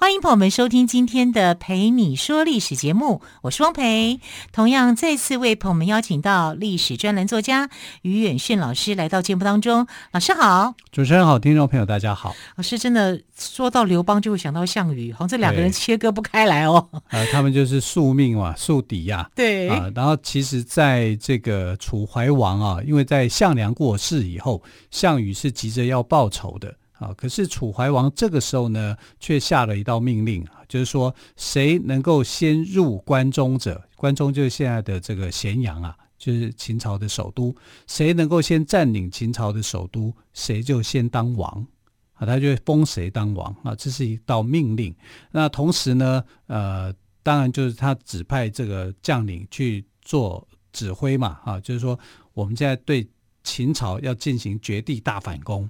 欢迎朋友们收听今天的《陪你说历史》节目，我是汪培。同样再次为朋友们邀请到历史专栏作家于远炫老师来到节目当中。老师好，主持人好，听众朋友大家好。老师真的说到刘邦就会想到项羽，好像这两个人切割不开来哦。呃，他们就是宿命嘛，宿敌呀。对啊、呃，然后其实在这个楚怀王啊，因为在项梁过世以后，项羽是急着要报仇的。啊！可是楚怀王这个时候呢，却下了一道命令啊，就是说，谁能够先入关中者，关中就是现在的这个咸阳啊，就是秦朝的首都，谁能够先占领秦朝的首都，谁就先当王啊，他就封谁当王啊，这是一道命令。那同时呢，呃，当然就是他指派这个将领去做指挥嘛，啊，就是说，我们现在对秦朝要进行绝地大反攻。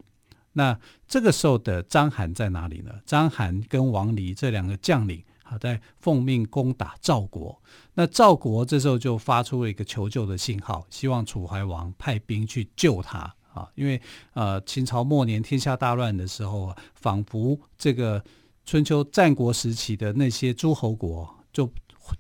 那这个时候的章邯在哪里呢？章邯跟王离这两个将领啊，在奉命攻打赵国。那赵国这时候就发出了一个求救的信号，希望楚怀王派兵去救他啊。因为呃，秦朝末年天下大乱的时候啊，仿佛这个春秋战国时期的那些诸侯国就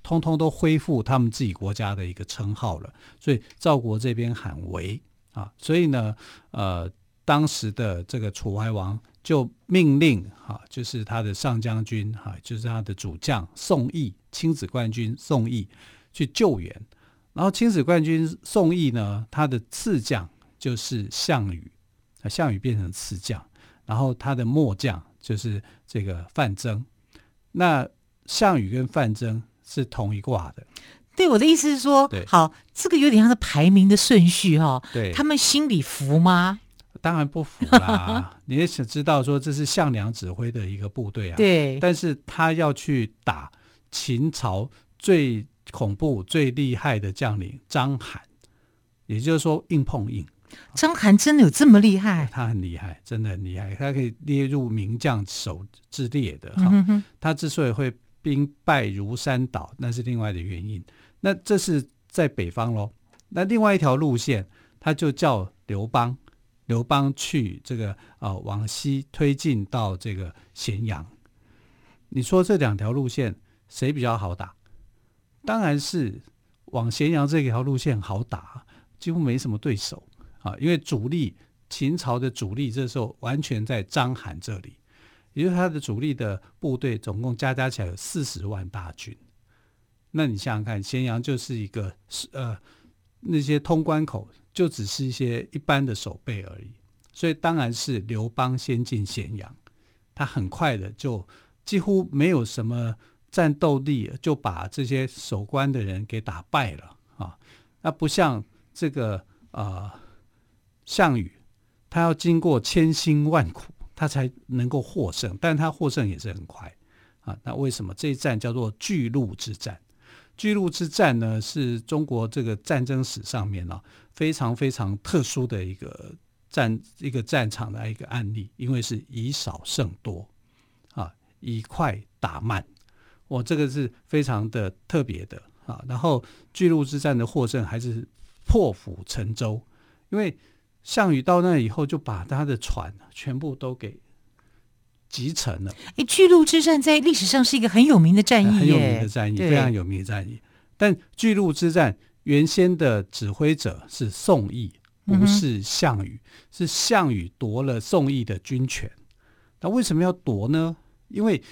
通通都恢复他们自己国家的一个称号了。所以赵国这边喊围啊，所以呢，呃。当时的这个楚怀王就命令哈，就是他的上将军哈，就是他的主将宋义，亲子冠军宋义去救援。然后亲子冠军宋义呢，他的次将就是项羽，项羽变成次将，然后他的末将就是这个范增。那项羽跟范增是同一卦的。对，我的意思是说，好，这个有点像是排名的顺序哈。对，他们心里服吗？当然不服啦！你也想知道说，这是项梁指挥的一个部队啊，对。但是他要去打秦朝最恐怖、最厉害的将领章邯，也就是说硬碰硬。章邯真的有这么厉害？他很厉害，真的很厉害，他可以列入名将首之列的。哈、嗯，他之所以会兵败如山倒，那是另外的原因。那这是在北方喽。那另外一条路线，他就叫刘邦。刘邦去这个啊，往西推进到这个咸阳。你说这两条路线谁比较好打？当然是往咸阳这条路线好打，几乎没什么对手啊。因为主力秦朝的主力这时候完全在章邯这里，也就是他的主力的部队总共加加起来有四十万大军。那你想想看，咸阳就是一个呃那些通关口。就只是一些一般的守备而已，所以当然是刘邦先进咸阳，他很快的就几乎没有什么战斗力，就把这些守关的人给打败了啊。那不像这个、呃、项羽，他要经过千辛万苦，他才能够获胜，但他获胜也是很快啊。那为什么这一战叫做巨鹿之战？巨鹿之战呢，是中国这个战争史上面呢、啊、非常非常特殊的一个战一个战场的一个案例，因为是以少胜多，啊，以快打慢，我这个是非常的特别的啊。然后巨鹿之战的获胜还是破釜沉舟，因为项羽到那以后就把他的船全部都给。集成了。哎，巨鹿之战在历史上是一个很有名的战役，很有名的战役，非常有名的战役。但巨鹿之战原先的指挥者是宋义，不是项羽，嗯、是项羽夺了宋义的军权。那为什么要夺呢？因为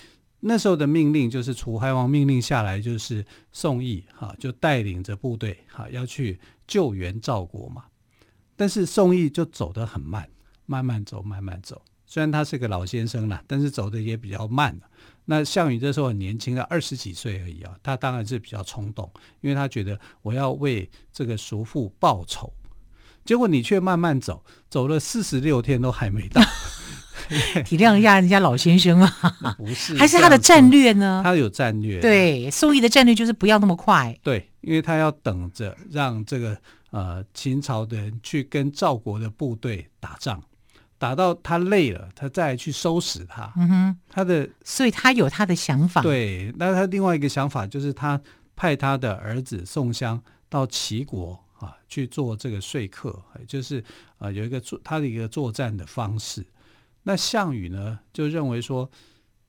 那时候的命令就是楚怀王命令下来，就是宋义哈就带领着部队哈要去救援赵国嘛。但是宋义就走得很慢，慢慢走，慢慢走。虽然他是个老先生了，但是走的也比较慢。那项羽这时候很年轻的二十几岁而已啊，他当然是比较冲动，因为他觉得我要为这个叔父报仇。结果你却慢慢走，走了四十六天都还没到。体谅一下人家老先生啊，不是，还是他的战略呢？他有战略。对，宋义的战略就是不要那么快。对，因为他要等着让这个呃秦朝的人去跟赵国的部队打仗，打到他累了，他再去收拾他。嗯哼，他的所以他有他的想法。对，那他另外一个想法就是他派他的儿子宋襄到齐国啊去做这个说客，就是啊有一个作他的一个作战的方式。那项羽呢就认为说，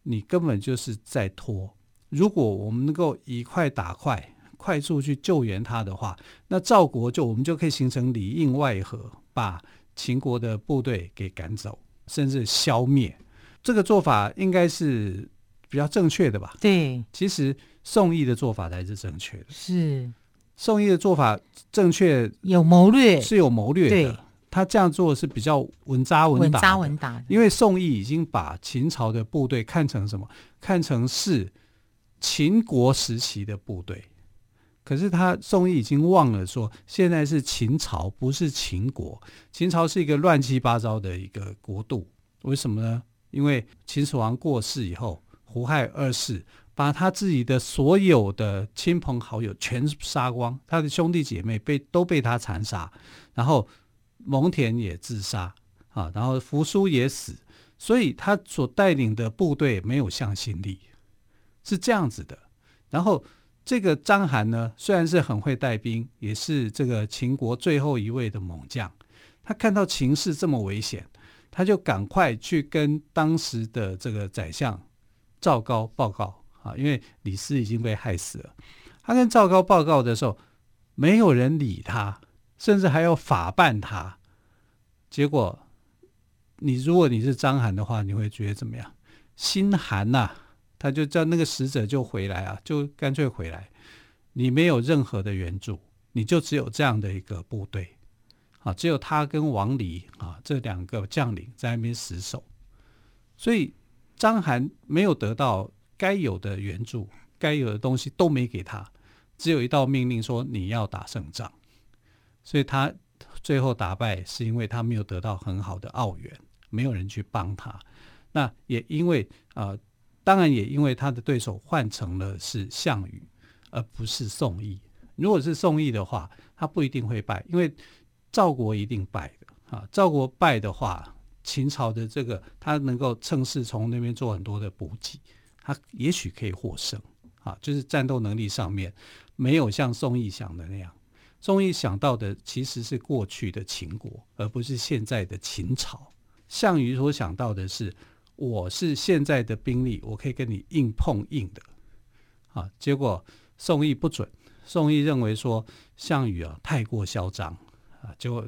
你根本就是在拖。如果我们能够以快打快，快速去救援他的话，那赵国就我们就可以形成里应外合，把秦国的部队给赶走，甚至消灭。这个做法应该是比较正确的吧？对，其实宋义的做法才是正确的。是宋义的做法正确，有谋略，是有谋略的。他这样做是比较稳扎稳打，稳扎稳打。因为宋义已经把秦朝的部队看成什么？看成是秦国时期的部队。可是他宋义已经忘了说，现在是秦朝，不是秦国。秦朝是一个乱七八糟的一个国度。为什么呢？因为秦始皇过世以后，胡亥二世把他自己的所有的亲朋好友全杀光，他的兄弟姐妹被都被他残杀，然后蒙恬也自杀啊，然后扶苏也死，所以他所带领的部队没有向心力，是这样子的。然后。这个章邯呢，虽然是很会带兵，也是这个秦国最后一位的猛将。他看到情势这么危险，他就赶快去跟当时的这个宰相赵高报告啊，因为李斯已经被害死了。他跟赵高报告的时候，没有人理他，甚至还要法办他。结果，你如果你是章邯的话，你会觉得怎么样？心寒呐、他就叫那个使者就回来啊，就干脆回来。你没有任何的援助，你就只有这样的一个部队，啊，只有他跟王离啊这两个将领在那边死守。所以章邯没有得到该有的援助，该有的东西都没给他，只有一道命令说你要打胜仗。所以他最后打败是因为他没有得到很好的奥援，没有人去帮他。那也因为啊。当然也因为他的对手换成了是项羽，而不是宋义。如果是宋义的话，他不一定会败，因为赵国一定败的啊。赵国败的话，秦朝的这个他能够趁势从那边做很多的补给，他也许可以获胜啊。就是战斗能力上面没有像宋义想的那样，宋义想到的其实是过去的秦国，而不是现在的秦朝。项羽所想到的是。我是现在的兵力，我可以跟你硬碰硬的，啊！结果宋义不准，宋义认为说项羽啊太过嚣张啊，结果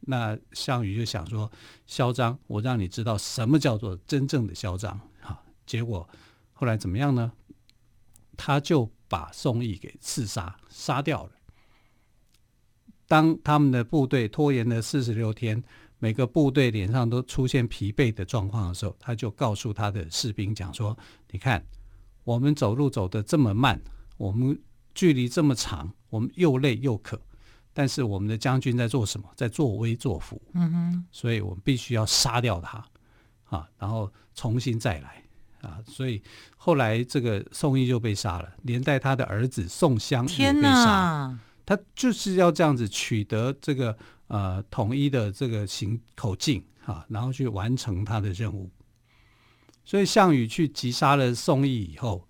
那项羽就想说嚣张，我让你知道什么叫做真正的嚣张啊！结果后来怎么样呢？他就把宋义给刺杀，杀掉了。当他们的部队拖延了四十六天。每个部队脸上都出现疲惫的状况的时候，他就告诉他的士兵讲说：“你看，我们走路走得这么慢，我们距离这么长，我们又累又渴，但是我们的将军在做什么？在作威作福。嗯哼，所以我们必须要杀掉他，啊，然后重新再来啊。所以后来这个宋义就被杀了，连带他的儿子宋襄也被杀。他就是要这样子取得这个。”呃，统一的这个行口径哈，然后去完成他的任务。所以项羽去击杀了宋义以后，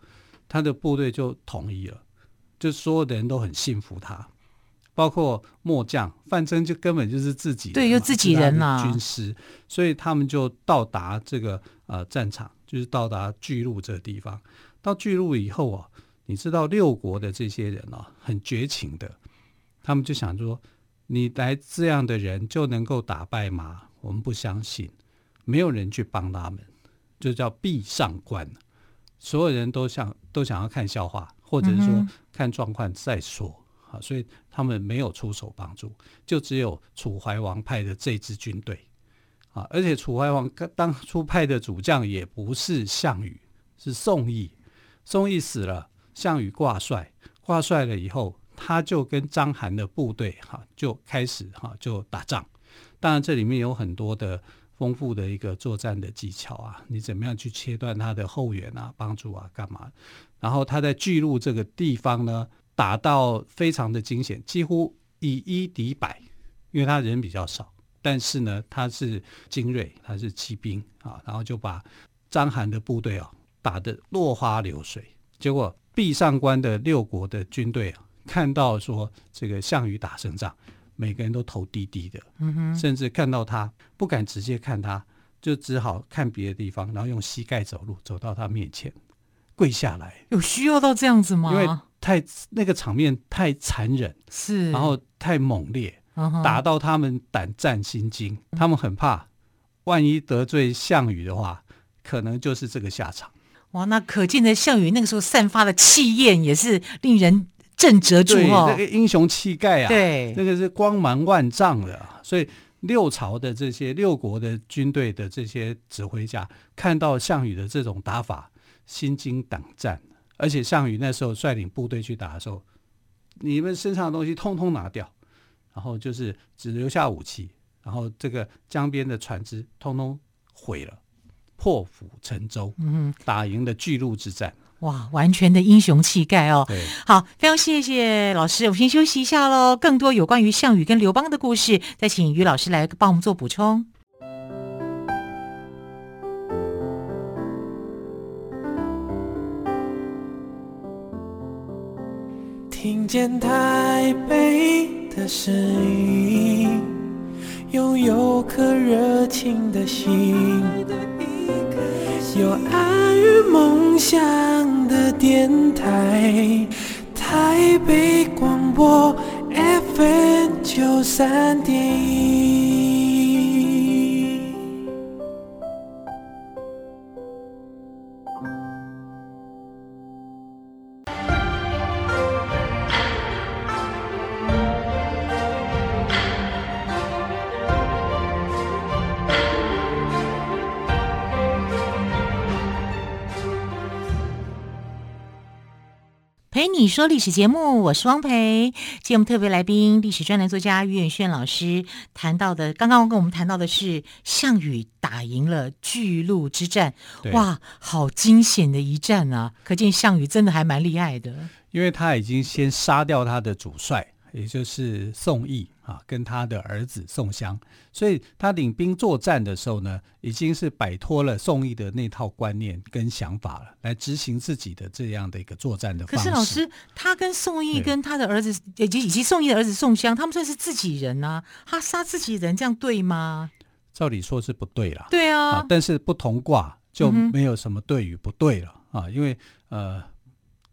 他的部队就统一了，就所有的人都很信服他，包括末将范增，就根本就是自己对，就自己人嘛，军师，所以他们就到达这个呃战场，就是到达巨鹿这个地方。到巨鹿以后啊，你知道六国的这些人啊，很绝情的，他们就想说。你来这样的人就能够打败吗？我们不相信，没有人去帮他们，就叫闭上关，所有人都想都想要看笑话，或者是说看状况再说啊，嗯、所以他们没有出手帮助，就只有楚怀王派的这支军队啊，而且楚怀王当初派的主将也不是项羽，是宋义，宋义死了，项羽挂帅，挂帅了以后。他就跟章邯的部队哈就开始哈就打仗，当然这里面有很多的丰富的一个作战的技巧啊，你怎么样去切断他的后援啊，帮助啊干嘛？然后他在巨鹿这个地方呢，打到非常的惊险，几乎以一敌百，因为他人比较少，但是呢，他是精锐，他是骑兵啊，然后就把章邯的部队啊打得落花流水。结果壁上关的六国的军队啊，看到说这个项羽打胜仗，每个人都头低低的，甚至看到他不敢直接看他，就只好看别的地方，然后用膝盖走路走到他面前。跪下来，有需要到这样子吗？因为太那个场面太残忍，是，然后太猛烈，嗯、打到他们胆战心惊，嗯，他们很怕，万一得罪项羽的话，可能就是这个下场。哇，那可见的项羽那个时候散发的气焰也是令人震慑住哦，那个英雄气概啊，对，那个是光芒万丈的。所以六朝的这些六国的军队的这些指挥家看到项羽的这种打法。心惊胆战，而且项羽那时候率领部队去打的时候，你们身上的东西通通拿掉，然后就是只留下武器，然后这个江边的船只通通毁了，破釜沉舟，嗯，打赢了巨鹿之战。哇，完全的英雄气概哦！好，非常谢谢老师，我先休息一下喽。更多有关于项羽跟刘邦的故事，再请于老师来帮我们做补充。听见台北的声音，拥有颗热情的心，有爱与梦想的电台，台北广播 FM 九三点一。你说历史节目，我是汪培。今天我们特别来宾，历史专栏作家于远炫老师谈到的，刚刚跟我们谈到的是项羽打赢了巨鹿之战，哇，好惊险的一战啊！可见项羽真的还蛮厉害的，因为他已经先杀掉他的主帅。也就是宋义啊，跟他的儿子宋襄，所以他领兵作战的时候呢，已经是摆脱了宋义的那套观念跟想法了，来执行自己的这样的一个作战的方式。可是老师，他跟宋义跟他的儿子，以及以及宋义的儿子宋襄，他们算是自己人啊，他杀自己人，这样对吗？照理说是不对啦。对啊，啊但是不同卦就没有什么对与不对了、嗯、啊，因为呃，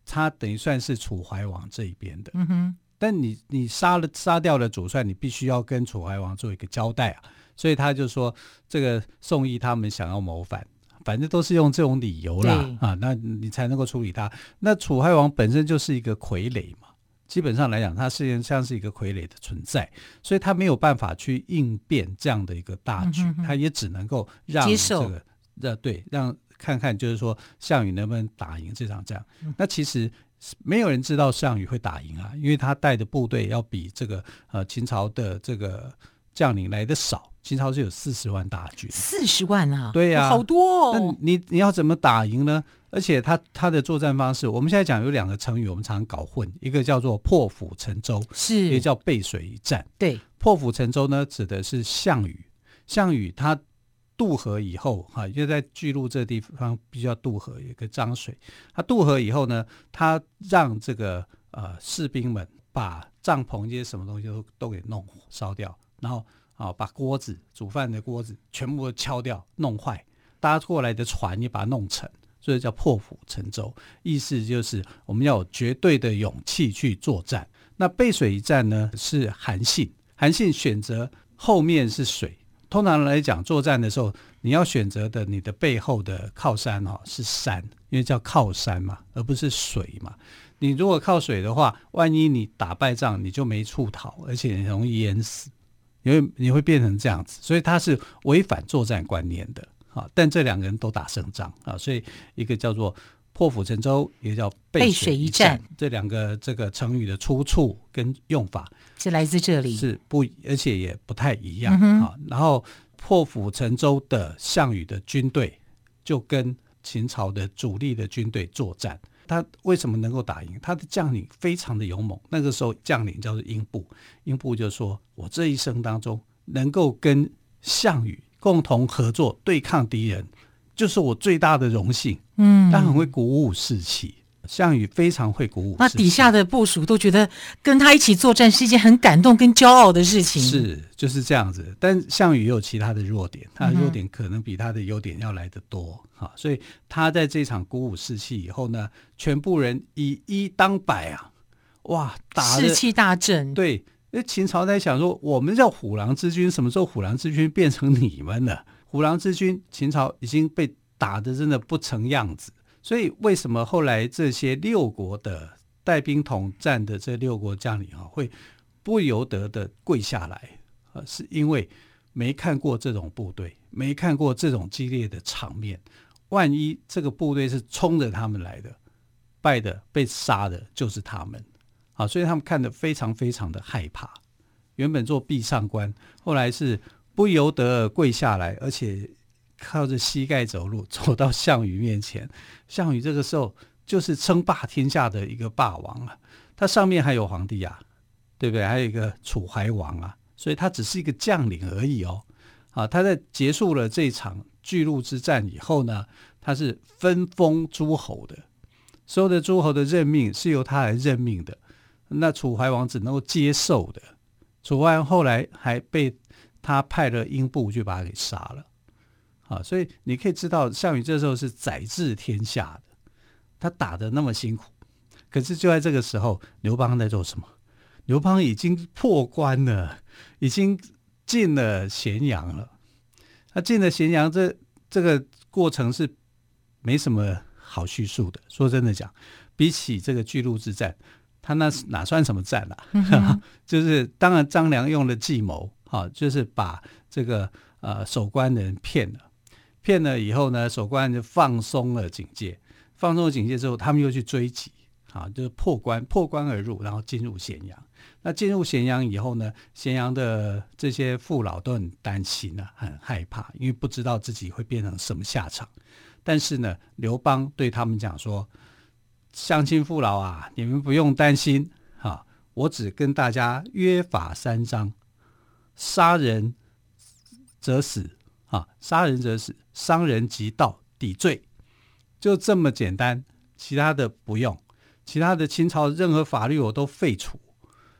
他等于算是楚怀王这一边的。嗯哼。但你你杀了杀掉了主帅，你必须要跟楚怀王做一个交代啊，所以他就说这个宋义他们想要谋反，反正都是用这种理由啦啊，那你才能够处理他。那楚怀王本身就是一个傀儡嘛，基本上来讲，他是像是一个傀儡的存在，所以他没有办法去应变这样的一个大局，嗯、他也只能够让这个呃对让看看就是说项羽能不能打赢这场仗。嗯、那其实。没有人知道项羽会打赢啊，因为他带的部队要比这个呃秦朝的这个将领来的少。秦朝是有四十万大军，四十万啊，对呀、啊，好多哦。那你你要怎么打赢呢？而且他他的作战方式，我们现在讲有两个成语，我们常常搞混，一个叫做破釜沉舟，是，一个叫背水一战。对，破釜沉舟呢，指的是项羽，项羽他。渡河以后，哈，因为在巨鹿这地方必须要渡河，有个漳水。他渡河以后呢，他让这个呃士兵们把帐篷这些什么东西都都给弄烧掉，然后啊把锅子煮饭的锅子全部都敲掉弄坏，搭过来的船也把它弄沉，所以叫破釜沉舟。意思就是我们要有绝对的勇气去作战。那背水一战呢，是韩信，韩信选择后面是水。通常来讲，作战的时候，你要选择的你的背后的靠山哈是山，因为叫靠山嘛，而不是水嘛。你如果靠水的话，万一你打败仗，你就没处逃，而且容易淹死，因为你会变成这样子。所以他是违反作战观念的啊。但这两个人都打胜仗啊，所以一个叫做。破釜沉舟也叫背水一战，这两个这个成语的出处跟用法是来自这里，是不，而且也不太一样啊、嗯。然后破釜沉舟的项羽的军队就跟秦朝的主力的军队作战，他为什么能够打赢？他的将领非常的勇猛。那个时候将领叫做英布，英布就说：“我这一生当中能够跟项羽共同合作对抗敌人，就是我最大的荣幸。”嗯，他很会鼓舞士气。项羽非常会鼓舞，那底下的部署都觉得跟他一起作战是一件很感动跟骄傲的事情。是，就是这样子。但项羽也有其他的弱点，他的弱点可能比他的优点要来得多哈、嗯。所以他在这场鼓舞士气以后呢，全部人以一当百啊，哇，打士气大振。对，因为秦朝在想说，我们叫虎狼之军，什么时候虎狼之军变成你们了？虎狼之军，秦朝已经被打得真的不成样子。所以，为什么后来这些六国的带兵统战的这六国将领啊，会不由得的跪下来啊？是因为没看过这种部队，没看过这种激烈的场面。万一这个部队是冲着他们来的，败的被杀的就是他们啊！所以他们看得非常非常的害怕。原本做壁上观，后来是不由得跪下来，而且。靠着膝盖走路，走到项羽面前。项羽这个时候就是称霸天下的一个霸王啊，他上面还有皇帝啊，对不对？还有一个楚怀王啊，所以他只是一个将领而已哦。啊，他在结束了这场巨鹿之战以后呢，他是分封诸侯的，所有的诸侯的任命是由他来任命的。那楚怀王只能够接受的。楚怀王后来还被他派了英布去把他给杀了。啊，所以你可以知道，项羽这时候是宰治天下的，他打得那么辛苦，可是就在这个时候，刘邦在做什么？刘邦已经破关了，已经进了咸阳了。他进了咸阳，这这个过程是没什么好叙述的。说真的讲，比起这个巨鹿之战，他那哪算什么战啊？就是当然张良用了计谋，好，就是把这个呃守关的人骗了。骗了以后呢，守关就放松了警戒，放松了警戒之后，他们又去追击，啊，就是破关，破关而入，然后进入咸阳。那进入咸阳以后呢，咸阳的这些父老都很担心啊，很害怕，因为不知道自己会变成什么下场。但是呢，刘邦对他们讲说：“乡亲父老啊，你们不用担心，啊，我只跟大家约法三章，杀人者死。”啊，杀人者死，伤人及盗抵罪，就这么简单，其他的不用，其他的清朝任何法律我都废除，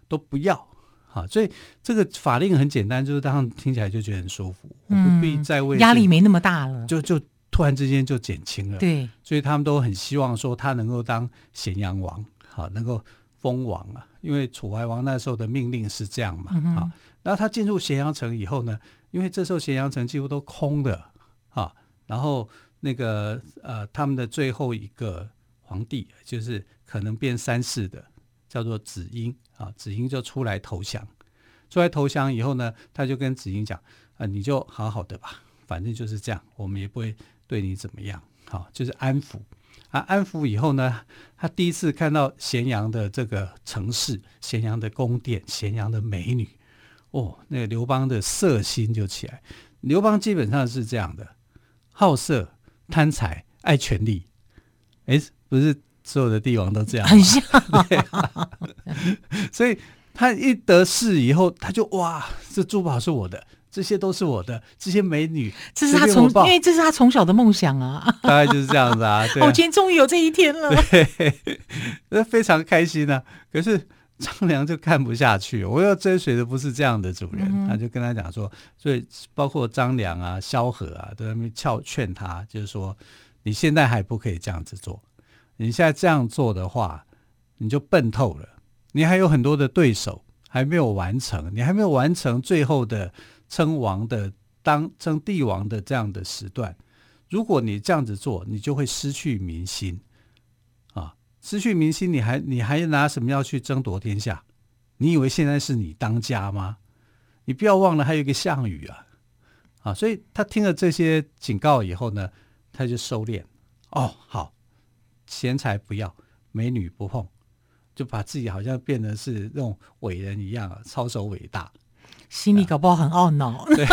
都不要。啊，所以这个法令很简单，就是当然听起来就觉得很舒服，嗯、我不必再为压力没那么大了，就就突然之间就减轻了。对，所以他们都很希望说他能够当咸阳王，好，能够封王啊，因为楚怀王那时候的命令是这样嘛。嗯、好，然后他进入咸阳城以后呢？因为这时候咸阳城几乎都空的啊，然后那个呃，他们的最后一个皇帝就是可能变三世的，叫做子婴啊，子婴就出来投降。出来投降以后呢，他就跟子婴讲啊，你就好好的吧，反正就是这样，我们也不会对你怎么样，好，就是安抚啊。安抚以后呢，他第一次看到咸阳的这个城市，咸阳的宫殿，咸阳的美女。哦，那个刘邦的色心就起来。刘邦基本上是这样的，好色、贪财、爱权力。哎，不是所有的帝王都这样，很像。对啊、所以他一得势以后，他就哇，这珠宝是我的，这些都是我的，这些美女，这是他从因为这是他从小的梦想啊，大概就是这样子啊。对啊，我今天终于有这一天了，对，那非常开心啊。可是。张良就看不下去，我要追随的不是这样的主人，嗯、他就跟他讲说，所以包括张良啊、萧何啊，都在那边劝劝他，就是说，你现在还不可以这样子做，你现在这样做的话，你就笨透了，你还有很多的对手还没有完成，你还没有完成最后的称王的当称帝王的这样的时段，如果你这样子做，你就会失去民心。啊失去民心，你还你还拿什么要去争夺天下？你以为现在是你当家吗？你不要忘了，还有一个项羽啊！啊，所以他听了这些警告以后呢，他就收敛。哦，好，钱财不要，美女不碰，就把自己好像变得是那种伟人一样，操守伟大，心里搞不好很懊恼。对，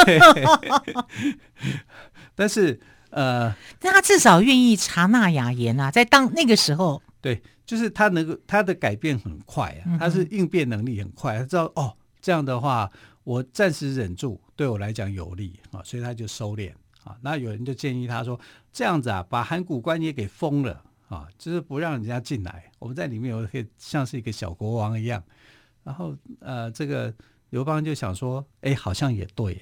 但是呃，但他至少愿意查纳雅言啊，在当那个时候。对，就是他能够他的改变很快啊，他是应变能力很快，他知道哦，这样的话我暂时忍住，对我来讲有利啊，所以他就收敛啊。那有人就建议他说，这样子啊，把函谷关也给封了啊，就是不让人家进来，我们在里面有可以像是一个小国王一样。然后呃，这个刘邦就想说，哎，好像也对，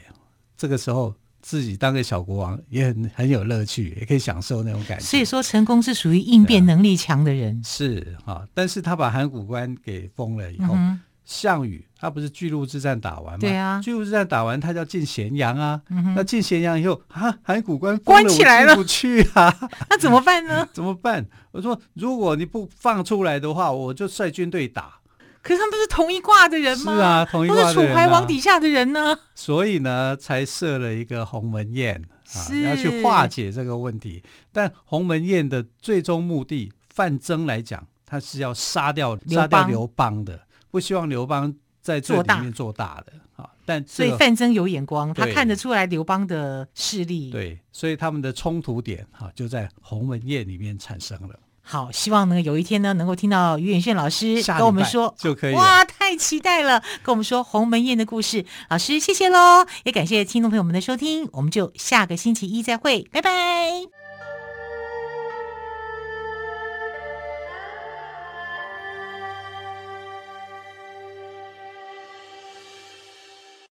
这个时候。自己当个小国王也很很有乐趣，也可以享受那种感觉。所以说，成功是属于应变能力强的人。是啊，但是他把函谷关给封了以后，嗯、项羽他不是巨鹿之战打完吗？对啊，巨鹿之战打完，他就要进咸阳啊。嗯、那进咸阳以后啊，函谷关关起来了，进不去啊。那怎么办呢？怎么办？我说，如果你不放出来的话，我就率军队打。可是他们不是同一挂的人吗？是啊，同一挂的人、啊、都是楚怀王底下的人呢。所以呢，才设了一个鸿门宴啊，要去化解这个问题。但鸿门宴的最终目的，范增来讲，他是要杀掉杀掉刘邦的，不希望刘邦在这里面做大的啊。但、这个、所以范增有眼光，他看得出来刘邦的势力。对，所以他们的冲突点哈、啊，就在鸿门宴里面产生了。好，希望呢有一天呢能够听到于远炫老师跟我们说就可以哇，太期待了，跟我们说鸿门宴的故事。老师，谢谢喽，也感谢听众朋友们的收听，我们就下个星期一再会，拜拜。